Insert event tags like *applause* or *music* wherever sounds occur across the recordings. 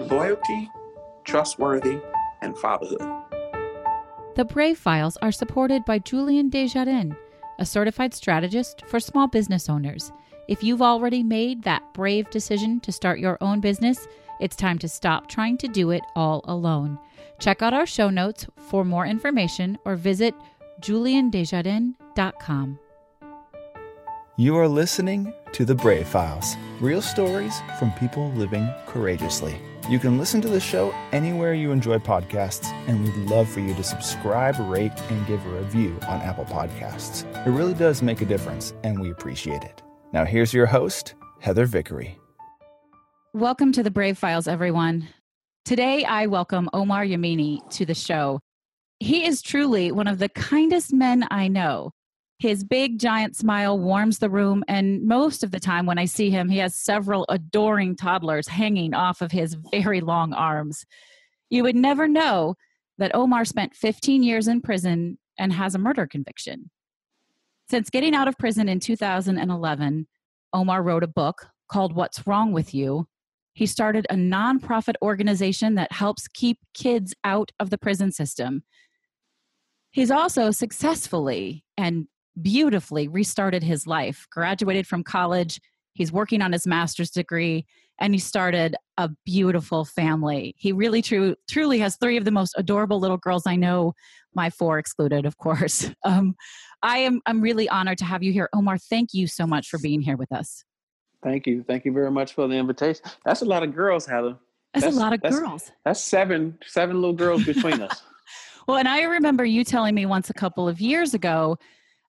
loyalty, trustworthy, and fatherhood. The Brave Files are supported by Julian Desjardins, a certified strategist for small business owners. If you've already made that brave decision to start your own business, it's time to stop trying to do it all alone. Check out our show notes for more information or visit juliandesjardins.com. You are listening to The Brave Files, real stories from people living courageously. You can listen to the show anywhere you enjoy podcasts, and we'd love for you to subscribe, rate, and give a review on Apple Podcasts. It really does make a difference, and we appreciate it. Now, here's your host, Heather Vickery. Welcome to the Brave Files, everyone. Today, I welcome Omar Yamini to the show. He is truly one of the kindest men I know. His big, giant smile warms the room, and most of the time when I see him, he has several adoring toddlers hanging off of his very long arms. You would never know that Omar spent 15 years in prison and has a murder conviction. Since getting out of prison in 2011, Omar wrote a book called What's Wrong with You. He started a nonprofit organization that helps keep kids out of the prison system. He's also successfully and beautifully restarted his life, graduated from college. He's working on his master's degree and he started a beautiful family. He really true, truly has three of the most adorable little girls I know, my four excluded, of course. *laughs* Um, I am I'm really honored to have you here. Omar, thank you so much for being here with us. Thank you. Thank you very much for the invitation. That's a lot of girls, Heather. That's, that's a lot of that's, girls. That's seven, seven little girls between us. *laughs* well, and I remember you telling me once a couple of years ago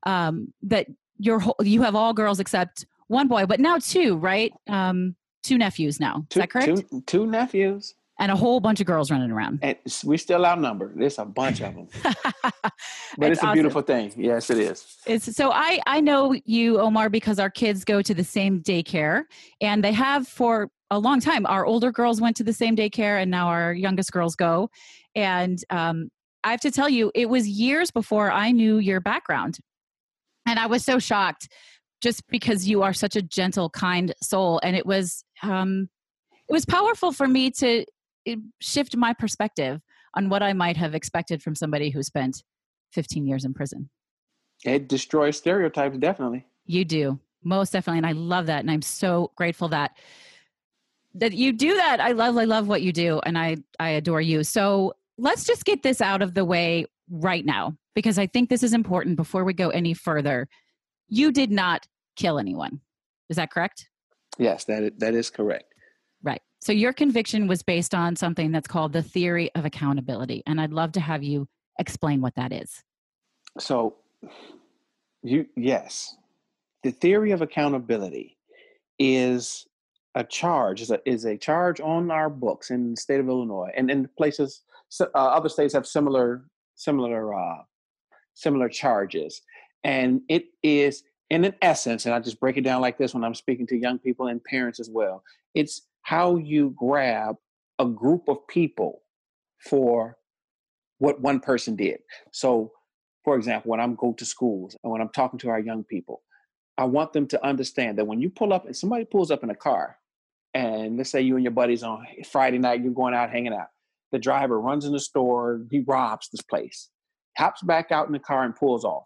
um, that your whole, you have all girls except one boy, but now two, right? Um, two nephews now. Two, Is that correct? Two, two nephews and a whole bunch of girls running around. And we still outnumbered. There's a bunch of them. *laughs* but it's, it's a awesome. beautiful thing. Yes, it is. It's so I I know you Omar because our kids go to the same daycare and they have for a long time. Our older girls went to the same daycare and now our youngest girls go. And um, I have to tell you, it was years before I knew your background. And I was so shocked just because you are such a gentle, kind soul. And it was um, it was powerful for me to shift my perspective on what I might have expected from somebody who spent 15 years in prison. It destroys stereotypes, definitely. You do, most definitely. And I love that. And I'm so grateful that that you do that. I love, I love what you do, and I I adore you. So let's just get this out of the way right now, because I think this is important before we go any further. You did not kill anyone. Is that correct? Yes, that is, that is correct. Right. So your conviction was based on something that's called the theory of accountability. And I'd love to have you explain what that is. So, you, yes, the theory of accountability is a charge, is a, is a charge on our books in the state of Illinois and in places, uh, other states have similar, similar, uh, similar charges. And it is, in an essence, and I just break it down like this when I'm speaking to young people and parents as well. It's how you grab a group of people for what one person did. So, for example, when I'm go to schools and when I'm talking to our young people, I want them to understand that when you pull up and somebody pulls up in a car, and let's say you and your buddies on Friday night, you're going out hanging out. The driver runs in the store, he robs this place, hops back out in the car and pulls off.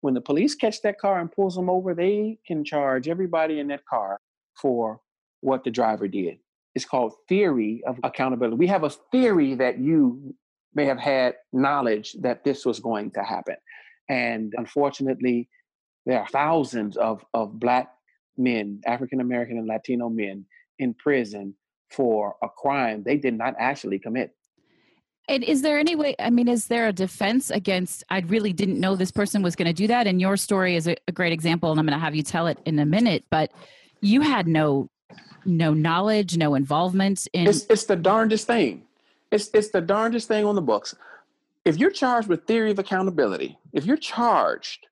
When the police catch that car and pulls them over, they can charge everybody in that car for what the driver did. It's called theory of accountability. We have a theory that you may have had knowledge that this was going to happen. And unfortunately, there are thousands of, of Black men, African American and Latino men, in prison for a crime they did not actually commit. And is there any way, I mean, is there a defense against, I really didn't know this person was going to do that? And your story is a, a great example, and I'm going to have you tell it in a minute, but you had no no knowledge, no involvement in. It's, it's the darndest thing. It's it's the darndest thing on the books. If you're charged with theory of accountability, if you're charged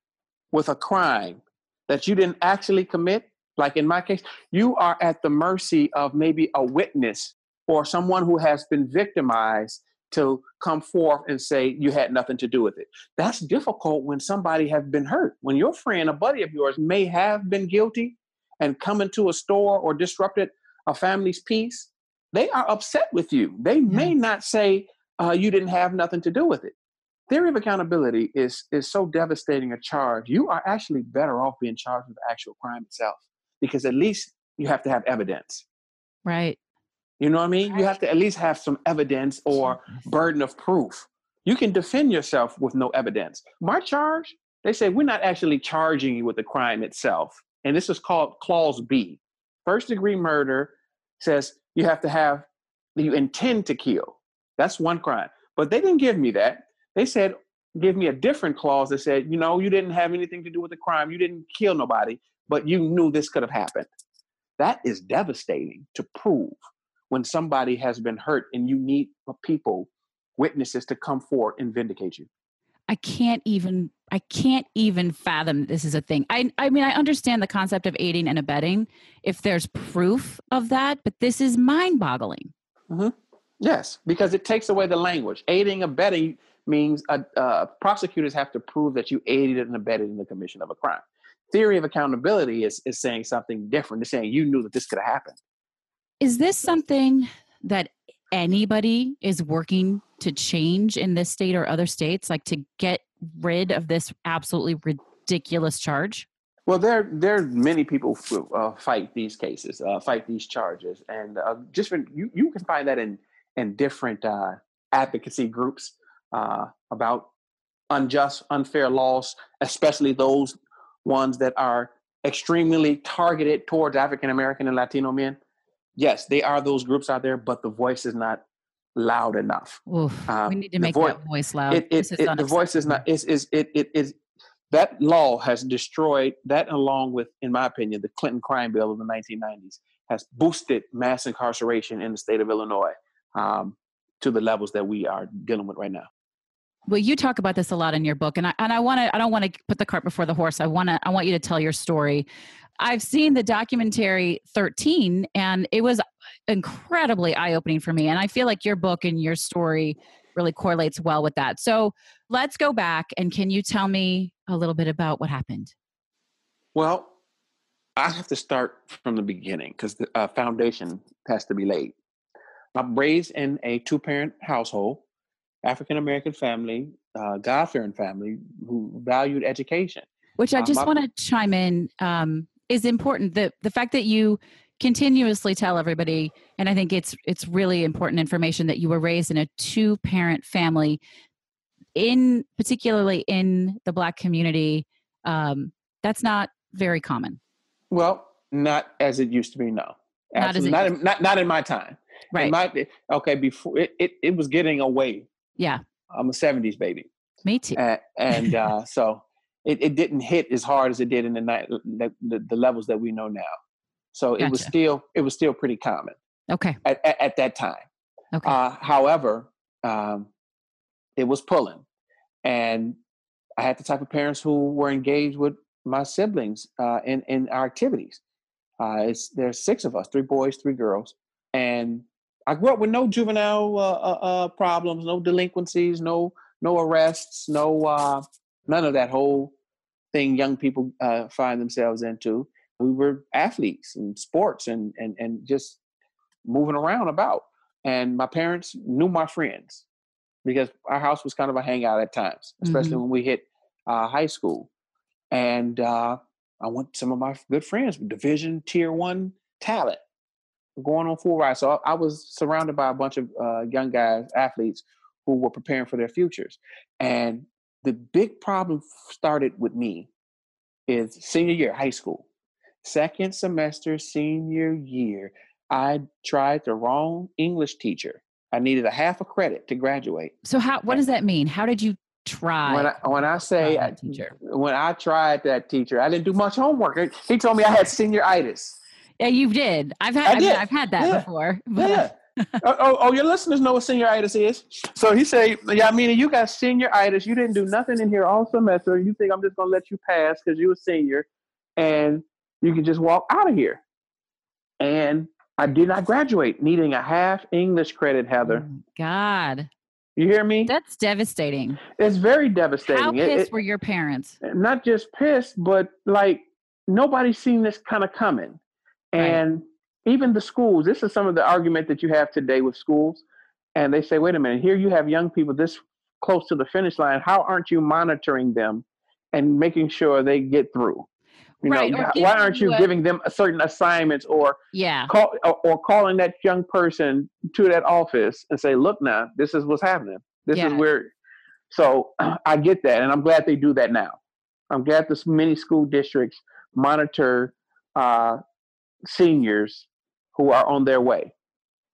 with a crime that you didn't actually commit, like in my case, you are at the mercy of maybe a witness or someone who has been victimized to come forth and say you had nothing to do with it. That's difficult when somebody has been hurt. When your friend, a buddy of yours, may have been guilty and come into a store or disrupted a family's peace, they are upset with you. They may not say uh, you didn't have nothing to do with it. Theory of accountability is is so devastating a charge. You are actually better off being charged with the actual crime itself because at least you have to have evidence. Right. You know what I mean? You have to at least have some evidence or burden of proof. You can defend yourself with no evidence. My charge, they say we're not actually charging you with the crime itself. And this is called clause B. First degree murder says you have to have you intend to kill. That's one crime. But they didn't give me that. They said give me a different clause that said, you know, you didn't have anything to do with the crime. You didn't kill nobody, but you knew this could have happened. That is devastating to prove when somebody has been hurt and you need people, witnesses to come forward and vindicate you. I can't even I can't even fathom this is a thing. I I mean I understand the concept of aiding and abetting if there's proof of that, but this is mind-boggling. Mm-hmm. Yes, because it takes away the language. Aiding abetting means uh, uh, prosecutors have to prove that you aided and abetted in the commission of a crime. Theory of accountability is is saying something different. It's saying you knew that this could have happened. Is this something that anybody is working to change in this state or other states, like to get rid of this absolutely ridiculous charge? Well, there there are many people who uh, fight these cases, uh, fight these charges, and uh, just you you can find that in in different uh, advocacy groups uh, about unjust, unfair laws, especially those ones that are extremely targeted towards African American and Latino men yes, they are those groups out there, but the voice is not loud enough. Oof, um, we need to make that voice loud. It, it, it, the voice is not is is it it is that law has destroyed that along with, in my opinion, the Clinton crime bill of the 1990s has boosted mass incarceration in the state of Illinois um, to the levels that we are dealing with right now. Well, you talk about this a lot in your book, and I and I want to I don't want to put the cart before the horse. I want to I want you to tell your story. I've seen the documentary 13, and it was incredibly eye opening for me. And I feel like your book and your story really correlates well with that. So let's go back, and can you tell me a little bit about what happened? Well, I have to start from the beginning because the uh, foundation has to be laid. I'm raised in a two parent household African American family, uh, God fearing family who valued education. Which I uh, just um, want to chime in um, is important. The the fact that you continuously tell everybody, and I think it's it's really important information that you were raised in a two parent family, in particularly in the Black community. Um, that's not very common. Well, not as it used to be. No, Absolutely. not, not in, not not in my time. Right. My, okay. Before it, it, it was getting away yeah. I'm a 70s baby. Me too. And, and *laughs* uh, so it, it didn't hit as hard as it did in the night, the, the, the levels that we know now. So gotcha. it was still it was still pretty common. Okay. At, at, at that time. Okay. Uh, however, um, it was pulling, and I had the type of parents who were engaged with my siblings uh, in in our activities. Uh, it's there's six of us, three boys, three girls, and I grew up with no juvenile uh, uh, uh, problems, no delinquencies, no no arrests, no uh, none of that whole thing young people uh, find themselves into. We were athletes and sports and and and just moving around about. And my parents knew my friends because our house was kind of a hangout at times, especially mm-hmm. when we hit uh, high school. And I went some of my good friends, division tier one talent going on full ride. So I, I was surrounded by a bunch of uh, young guys, athletes who were preparing for their futures. And the big problem started with me is senior year, high school. Second semester, senior year, I tried the wrong English teacher. I needed a half a credit to graduate. So how what does that mean? How did you try? When I, when I say I, teacher. when I tried that teacher, I didn't do much homework. He told me I had senioritis. Yeah, you did. I've had. I, I mean, I've had that yeah. before. *laughs* But. Yeah. oh, oh, oh, your listeners know what senioritis is. So he said, "Yeah, I mean, you got senioritis. You didn't do nothing in here all semester. You think I'm just gonna let you pass because you're a senior, and you can just walk out of here." And I did not graduate, needing a half English credit. Heather, oh God, you hear me? That's devastating. It's very devastating. How pissed it, it, were your parents? Not just pissed, but like nobody seen this kind of coming and even the schools, this is some of the argument that you have today with schools. And they say, wait a minute, here you have young people this close to the finish line. How aren't you monitoring them and making sure they get through? You Right, know, why aren't you a- giving them certain assignments or Yeah. call or, or calling that young person to that office and say, look now, this is what's happening. This is Yeah. where so *clears throat* I get that and I'm glad they do that now. I'm glad this many school districts monitor uh, seniors who are on their way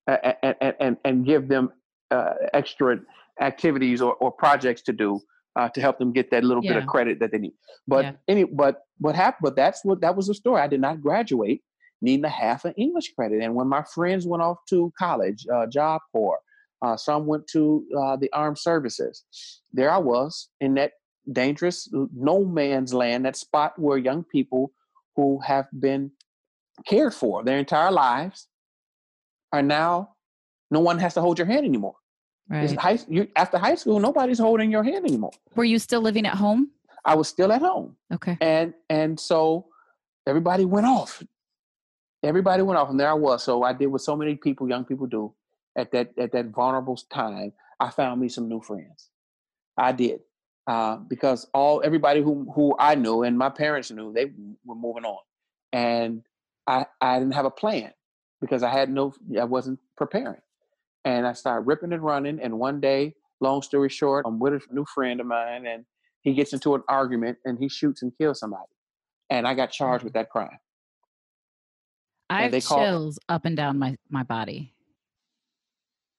and and, and, and give them uh, extra activities or, or projects to do uh, to help them get that little bit of credit that they need. But Yeah. any but what happened? But that's what that was the story. I did not graduate needing a half an English credit, and when my friends went off to college, uh, Job Corps, uh, some went to uh, the armed services. There I was in that dangerous no man's land, that spot where young people who have been cared for their entire lives are now no one has to hold your hand anymore. Right. high, you, after high school, nobody's holding your hand anymore. Were you still living at home? I was still at home, Okay. and and so everybody went off. Everybody went off, and there I was. So I did what so many people, young people, do at that at that vulnerable time. I found me some new friends. I did uh, because all everybody who who I knew and my parents knew they were moving on, and I I didn't have a plan because I had no I wasn't preparing, and I started ripping and running. And one day, long story short, I'm with a new friend of mine, and he gets into an argument and he shoots and kills somebody, and I got charged with that crime. I have call- chills up and down my, my body.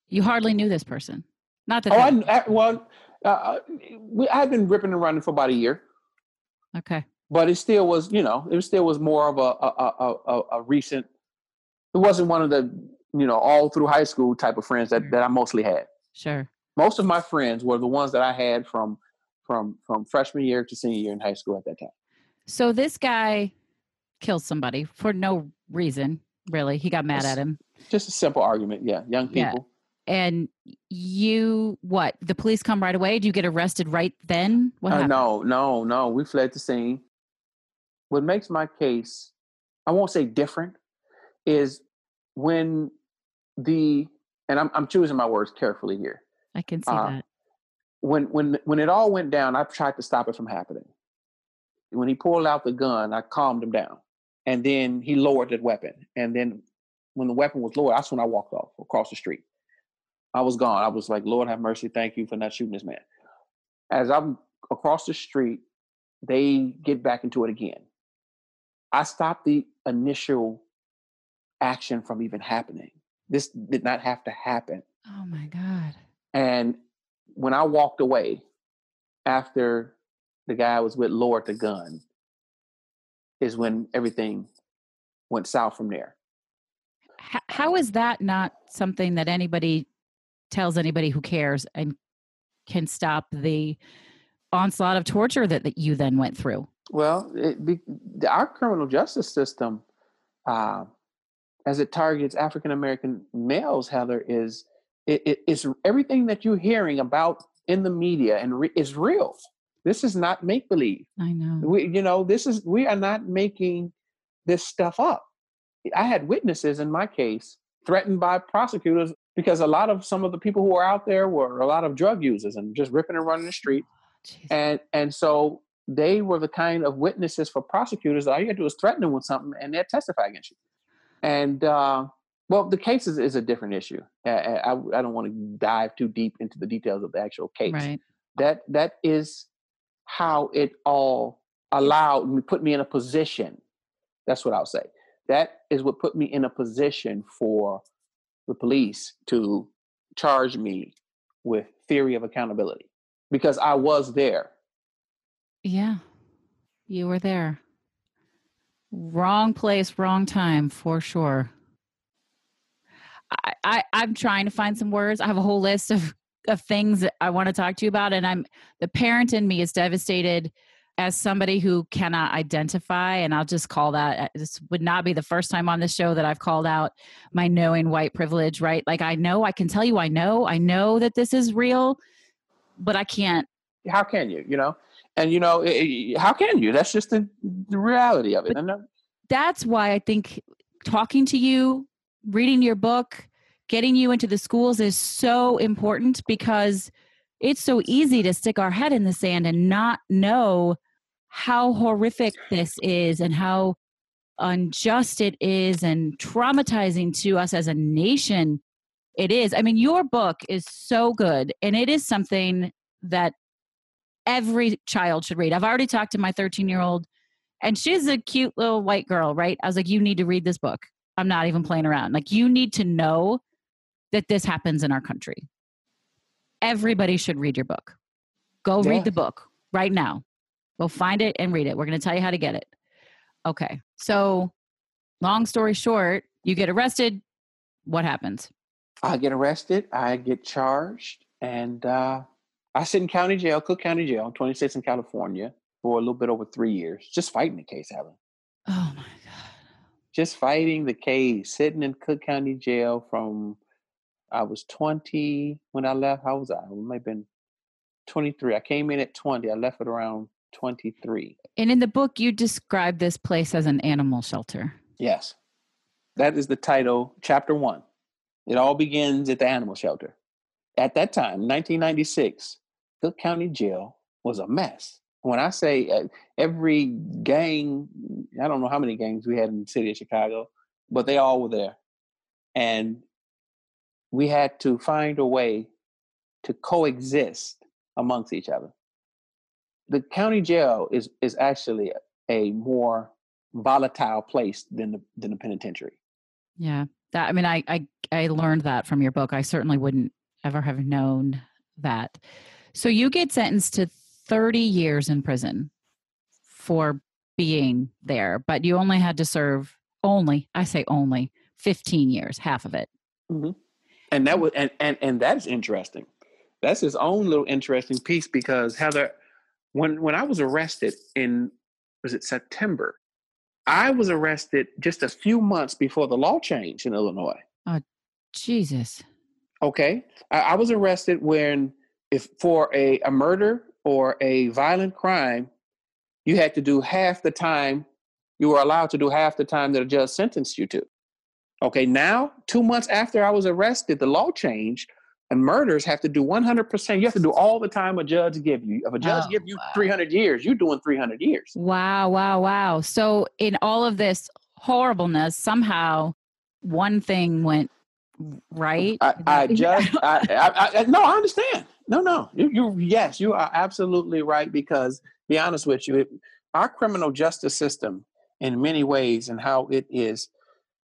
You hardly knew this person. Not that. Oh, I, I well, uh, we, I've been ripping and running for about a year. okay. But it still was, you know, it still was more of a a, a, a, a recent. It wasn't one of the, you know, all through high school type of friends that, Sure. that I mostly had. Sure. Most of my friends were the ones that I had from from from freshman year to senior year in high school at that time. So this guy kills somebody for no reason, really. He got mad Yes. at him. Just a simple argument, yeah. Young Yeah. people. And you, what? The police come right away? Do you get arrested right then? What Uh, happened? no, no, no. We fled the scene. What makes my case, I won't say different, is when the and I'm I'm choosing my words carefully here. I can see uh, that. when when when it all went down, I tried to stop it from happening. When he pulled out the gun, I calmed him down, and then he lowered the weapon. And then when the weapon was lowered, that's when I walked off across the street. I was gone. I was like, Lord have mercy, thank you for not shooting this man. As I'm across the street, they get back into it again. I stopped the initial action from even happening. This did not have to happen. Oh my God. And when I walked away after the guy I was with lowered the gun, is when everything went south from there. How is that not something that anybody tells anybody who cares and can stop the onslaught of torture that, that you then went through? Well, it be, the- our criminal justice system, uh, as it targets African American males, Heather, is it, it, it's everything that you're hearing about in the media and re, is real. This is not make believe. I know. we you know this is we are not making this stuff up i had witnesses in my case threatened by prosecutors because a lot of some of the people who were out there were a lot of drug users and just ripping and running the street Jeez. and and so they were the kind of witnesses for prosecutors that all you had to do is threaten them with something and they'd testify against you. And uh well the case is, is a different issue. I, I, I don't want to dive too deep into the details of the actual case. Right. that that is how it all allowed me put me in a position. That's what i'll say. That is what put me in a position for the police to charge me with theory of accountability because i was there Yeah. You were there. Wrong place, wrong time for sure. I, I I'm trying to find some words. I have a whole list of of things that I want to talk to you about, and I'm the parent in me is devastated as somebody who cannot identify, and I'll just call that. uh, This would not be the first time on this show that I've called out my knowing white privilege. Right? Like I know, I can tell you, I know, I know that this is real, but I can't. how can you you know and you know i- i- how can you that's just the, the reality of it and that's why I think talking to you, reading your book, getting you into the schools is so important because it's so easy to stick our head in the sand and not know how horrific this is and how unjust it is and traumatizing to us as a nation it is. I mean, your book is so good, and it is something that every child should read. I've already talked to my 13 year old, and she's a cute little white girl, right? I was like, you need to read this book. I'm not even playing around. Like, you need to know that this happens in our country. Everybody should read your book. Go yeah. read the book right now. Go find it and read it. We're going to tell you how to get it. Okay. So, long story short, you get arrested. What happens? I get arrested. I get charged, and uh, I sit in county jail, Cook County Jail, 26 in California, for a little bit over three years, just fighting the case, Helen. Oh my God. Just fighting the case, sitting in Cook County Jail from I was 20 when I left. How was I? I might have been 23. I came in at 20. I left at around 23. And in the book, you describe this place as an animal shelter. Yes. That is the title, chapter one. It all begins at the animal shelter. At that time, 1996, Cook County Jail was a mess. When I say uh, every gang, I don't know how many gangs we had in the city of Chicago, but they all were there. And we had to find a way to coexist amongst each other. The county jail is, is actually a more volatile place than the, than the penitentiary. Yeah that i mean I, I i learned that from your book i certainly wouldn't ever have known that so you get sentenced to 30 years in prison for being there but you only had to serve only i say only 15 years half of it mm-hmm. and that was and, and and that's interesting that's his own little interesting piece because heather when when i was arrested in was it september I was arrested just a few months before the law changed in Illinois. Oh, Jesus. Okay. I, I was arrested when, if for a, a murder or a violent crime, you had to do half the time, you were allowed to do half the time that a judge sentenced you to. Okay. Now, two months after I was arrested, the law changed and murders have to do 100%. You have to do all the time a judge give you. If a judge oh, give you wow. 300 years, you're doing 300 years. Wow, wow, wow. So in all of this horribleness, somehow one thing went right. I, I *laughs* just, I, I, I, no, I understand. No, no, you, you, yes, you are absolutely right. Because be honest with you, it, our criminal justice system, in many ways, and how it is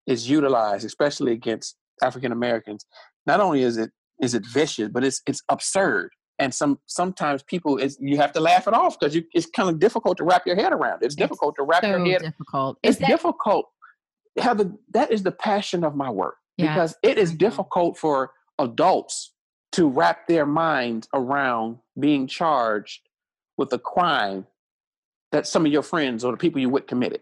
is utilized, especially against African Americans, not only is it is it vicious, but it's it's absurd. And some sometimes people is you have to laugh it off because it's kind of difficult to wrap your head around. It's, it's difficult to wrap so your head. It's difficult. It's that- difficult. Heather, that is the passion of my work yeah. because it is difficult for adults to wrap their minds around being charged with a crime that some of your friends or the people you with committed.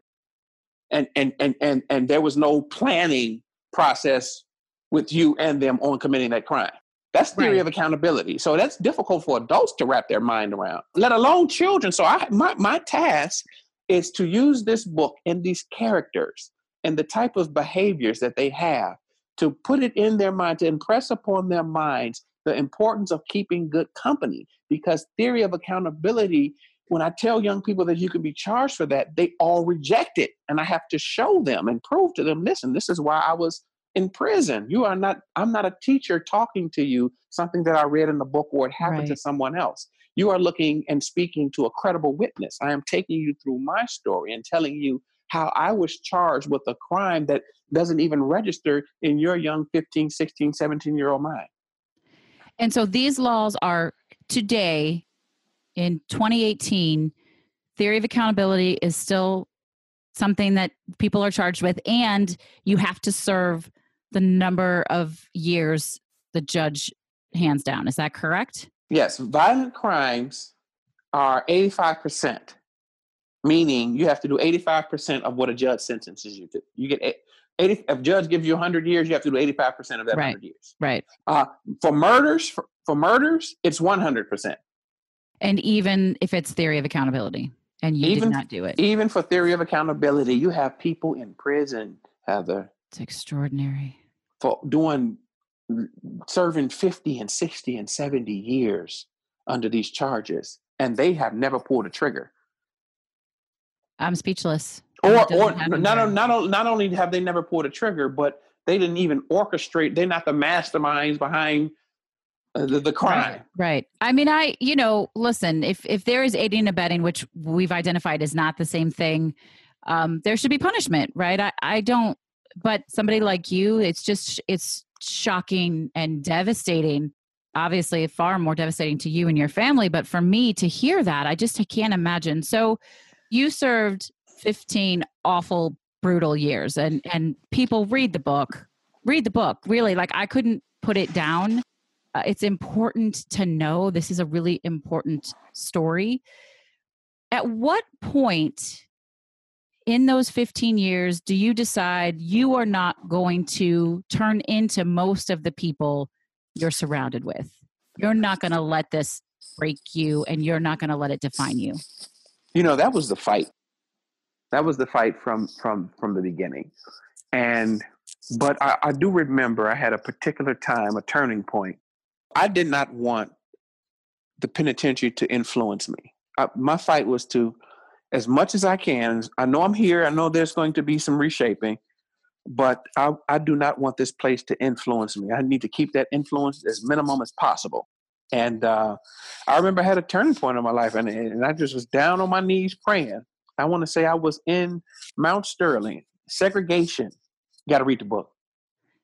And and and and and there was no planning process with you and them on committing that crime. That's theory right. of accountability. So that's difficult for adults to wrap their mind around, let alone children. So I my my task is to use this book and these characters and the type of behaviors that they have to put it in their mind, to impress upon their minds the importance of keeping good company. Because theory of accountability, when I tell young people that you can be charged for that, they all reject it. And I have to show them and prove to them, listen, this is why I was in prison. You are not, I'm not a teacher talking to you something that I read in the book or it happened right. to someone else. You are looking and speaking to a credible witness. I am taking you through my story and telling you how I was charged with a crime that doesn't even register in your young 15, 16, 17 year old mind. And so these laws are today in 2018, theory of accountability is still something that people are charged with, and you have to serve the number of years the judge hands down. Is that correct? Yes. Violent crimes are 85%, meaning you have to do 85% of what a judge sentences you to. You get 80, if judge gives you 100 years, you have to do 85% of that right. 100 years. Right. Uh, for murders, for, for murders, it's 100%. And even if it's theory of accountability and you even, did not do it. Even for theory of accountability, you have people in prison Heather. It's extraordinary. For doing serving 50 and 60 and 70 years under these charges, and they have never pulled a trigger. I'm speechless. Or, or not, not, not only have they never pulled a trigger, but they didn't even orchestrate. They're not the masterminds behind uh, the, the crime. Right, right. I mean, I, you know, listen, if, if there is aiding and abetting, which we've identified is not the same thing, um, there should be punishment, right? I, I don't, but somebody like you, it's just, it's shocking and devastating. Obviously, far more devastating to you and your family. But for me to hear that, I just I can't imagine. So you served 15 awful, brutal years, and, and people read the book, read the book. Really, like I couldn't put it down. Uh, it's important to know this is a really important story. At what point in those 15 years do you decide you are not going to turn into most of the people you're surrounded with? You're not going to let this break you and you're not going to let it define you. You know, that was the fight. That was the fight from from from the beginning. And but I, I do remember I had a particular time, a turning point. I did not want the penitentiary to influence me. I, my fight was to as much as I can. I know I'm here. I know there's going to be some reshaping, but I, I do not want this place to influence me. I need to keep that influence as minimum as possible. And uh, I remember I had a turning point in my life, and, and I just was down on my knees praying. I want to say I was in Mount Sterling, segregation. You got to read the book.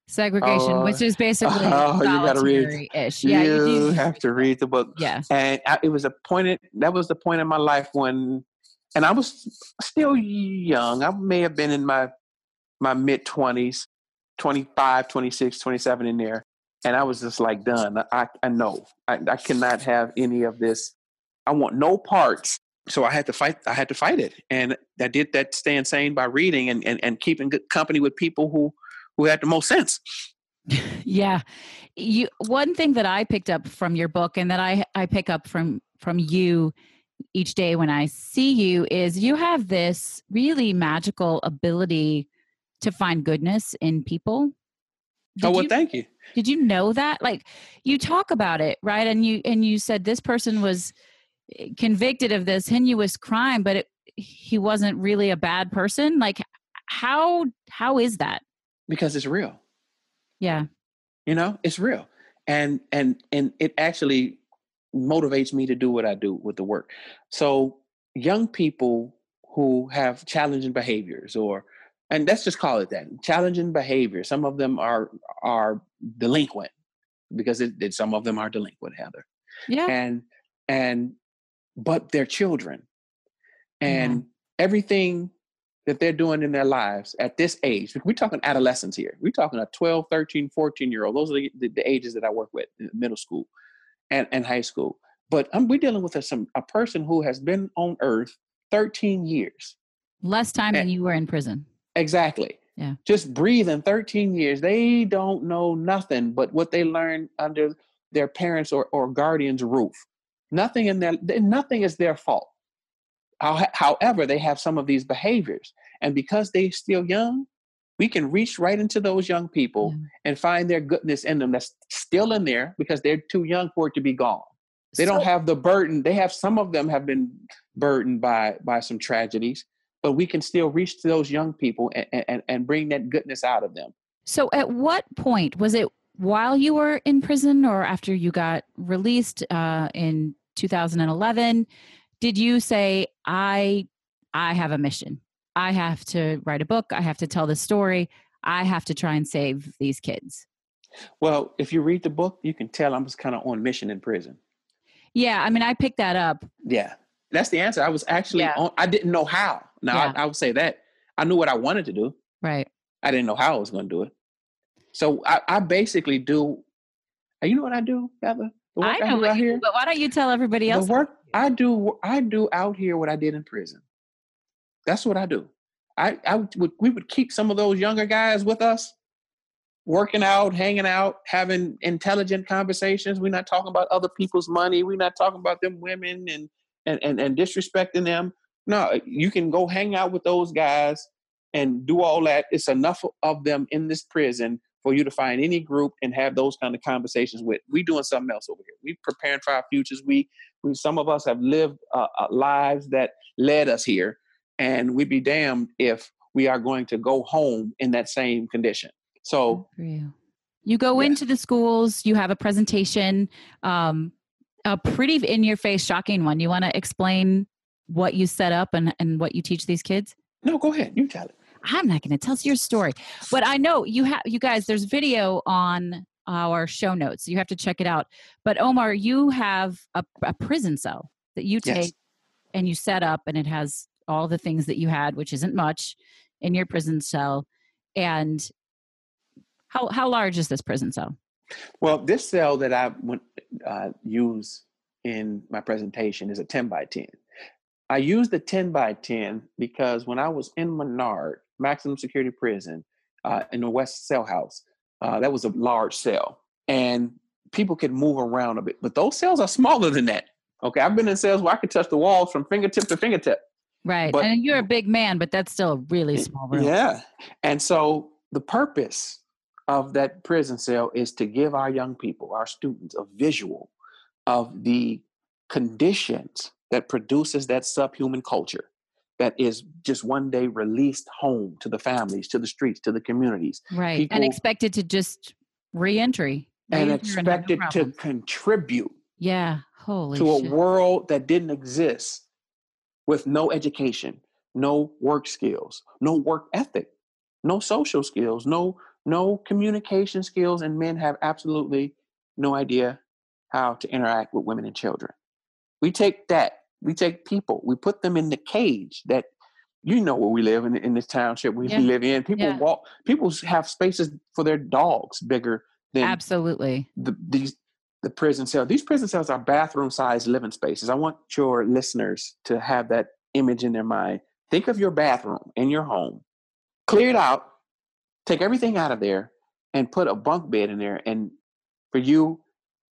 Segregation, uh, which is basically *laughs* oh, you got to read. Ish. Yeah, you, you have to read the book. Yeah, and I, it was a point. That was the point in my life when and I was still young. I may have been in my my mid 20s, 25, 26, 27 in there. And I was just like done. I, I know I, I cannot have any of this. I want no parts. So I had to fight. I had to fight it, and I did that staying sane by reading and, and, and keeping good company with people who who had the most sense. Yeah, you. One thing that I picked up from your book, and that I I pick up from from you, each day when I see you is you have this really magical ability to find goodness in people. Did oh well, you, thank you. Did you know that? Like you talk about it, right? And you and you said this person was convicted of this heinous crime, but it, he wasn't really a bad person. Like how how is that? Because it's real. Yeah. You know, it's real. And and and it actually motivates me to do what I do with the work. So young people who have challenging behaviors or and let's just call it that challenging behavior some of them are are delinquent because it, it, some of them are delinquent heather yeah and and but they're children and yeah. everything that they're doing in their lives at this age we're talking adolescents here we're talking a 12 13 14 year old those are the, the, the ages that i work with in middle school and, and high school. But um, we're dealing with a, some, a person who has been on earth 13 years. Less time and, than you were in prison. Exactly. Yeah. Just breathing 13 years. They don't know nothing but what they learned under their parents or, or guardians' roof. Nothing in their nothing is their fault. However, they have some of these behaviors. And because they're still young, we can reach right into those young people yeah. and find their goodness in them that's still in there because they're too young for it to be gone. They so, don't have the burden. They have some of them have been burdened by by some tragedies, but we can still reach to those young people and, and, and bring that goodness out of them. So at what point was it while you were in prison or after you got released uh, in 2011 did you say i i have a mission I have to write a book. I have to tell the story. I have to try and save these kids. Well, if you read the book, you can tell I'm just kind of on mission in prison. Yeah, I mean, I picked that up. Yeah, that's the answer. I was actually yeah. on. I didn't know how. Now yeah. I, I, would say that I knew what I wanted to do. Right. I didn't know how I was going to do it. So I, I basically do. You know what I do, Heather? I know I what you do, but why don't you tell everybody else? The work I do, I do out here what I did in prison. That's what I do. I, I would we would keep some of those younger guys with us, working out, hanging out, having intelligent conversations. We're not talking about other people's money. We're not talking about them women and and and, and disrespecting them. No, you can go hang out with those guys and do all that. It's enough of them in this prison for you to find any group and have those kind of conversations with. We doing something else over here. We preparing for our futures. We, we some of us have lived uh, uh, lives that led us here, and we'd be damned if we are going to go home in that same condition. So you. you go yeah. into the schools. You have a presentation, um, a pretty in your face, shocking one. You want to explain what you set up and, and what you teach these kids? No, go ahead. You tell it. I'm not going to tell you your story, but I know you have. You guys, there's video on our show notes. You have to check it out. But Omar, you have a, a prison cell that you take yes. and you set up, and it has all the things that you had, which isn't much, in your prison cell. And how how large is this prison cell? Well, this cell that I uh, use in my presentation is a 10 by 10. I use the 10 by 10 because when I was in Menard, maximum security prison, uh, in the West Cell House, uh, that was a large cell. And people could move around a bit, but those cells are smaller than that. Okay, I've been in cells where I could touch the walls from fingertip to fingertip. Right. But, and you're a big man, but that's still a really small room. Yeah. And so the purpose of that prison cell is to give our young people, our students, a visual of the conditions that produces that subhuman culture that is just one day released home to the families, to the streets, to the communities. Right. People, and expected to just reentry. And expected no to contribute. Yeah. Holy to shit. a world that didn't exist with no education, no work skills, no work ethic, no social skills, no no communication skills, and men have absolutely no idea how to interact with women and children. We take that we take people, we put them in the cage that you know where we live in, in this township we *laughs* yeah. live in. People yeah. walk, people have spaces for their dogs bigger than absolutely the, these the prison cell. These prison cells are bathroom sized living spaces. I want your listeners to have that image in their mind. Think of your bathroom in your home, clear it out, take everything out of there, and put a bunk bed in there. And for you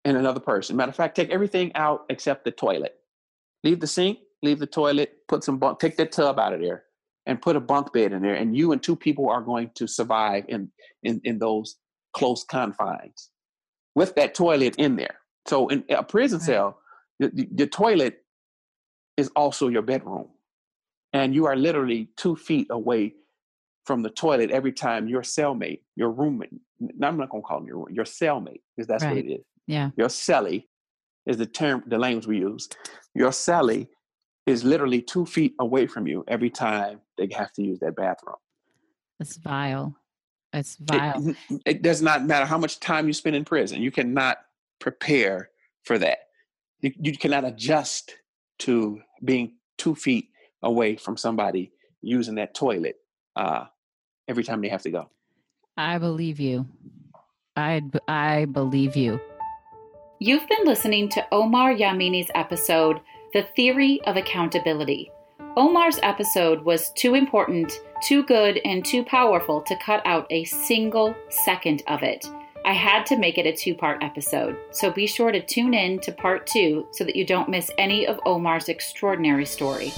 and another person. Matter of fact, take everything out except the toilet. Leave the sink, leave the toilet, put some bunk, take that tub out of there, and put a bunk bed in there. And you and two people are going to survive in in, in those close confines with that toilet in there. So in a prison right. cell, the, the, the toilet is also your bedroom, and you are literally two feet away from the toilet every time your cellmate, your roommate, I'm not going to call him your your cellmate because that's right. what it is. Yeah. Your cellie is the term, the language we use. Your cellie is literally two feet away from you every time they have to use that bathroom. It's vile. It's vile. It, it, does not matter how much time you spend in prison. You cannot prepare for that. You, you cannot adjust to being two feet away from somebody using that toilet uh, every time they have to go. I believe you. I I believe you. You've been listening to Omar Yamini's episode, The Theory of Accountability. Omar's episode was too important, too good, and too powerful to cut out a single second of it. I had to make it a two part episode, so be sure to tune in to part two so that you don't miss any of Omar's extraordinary story.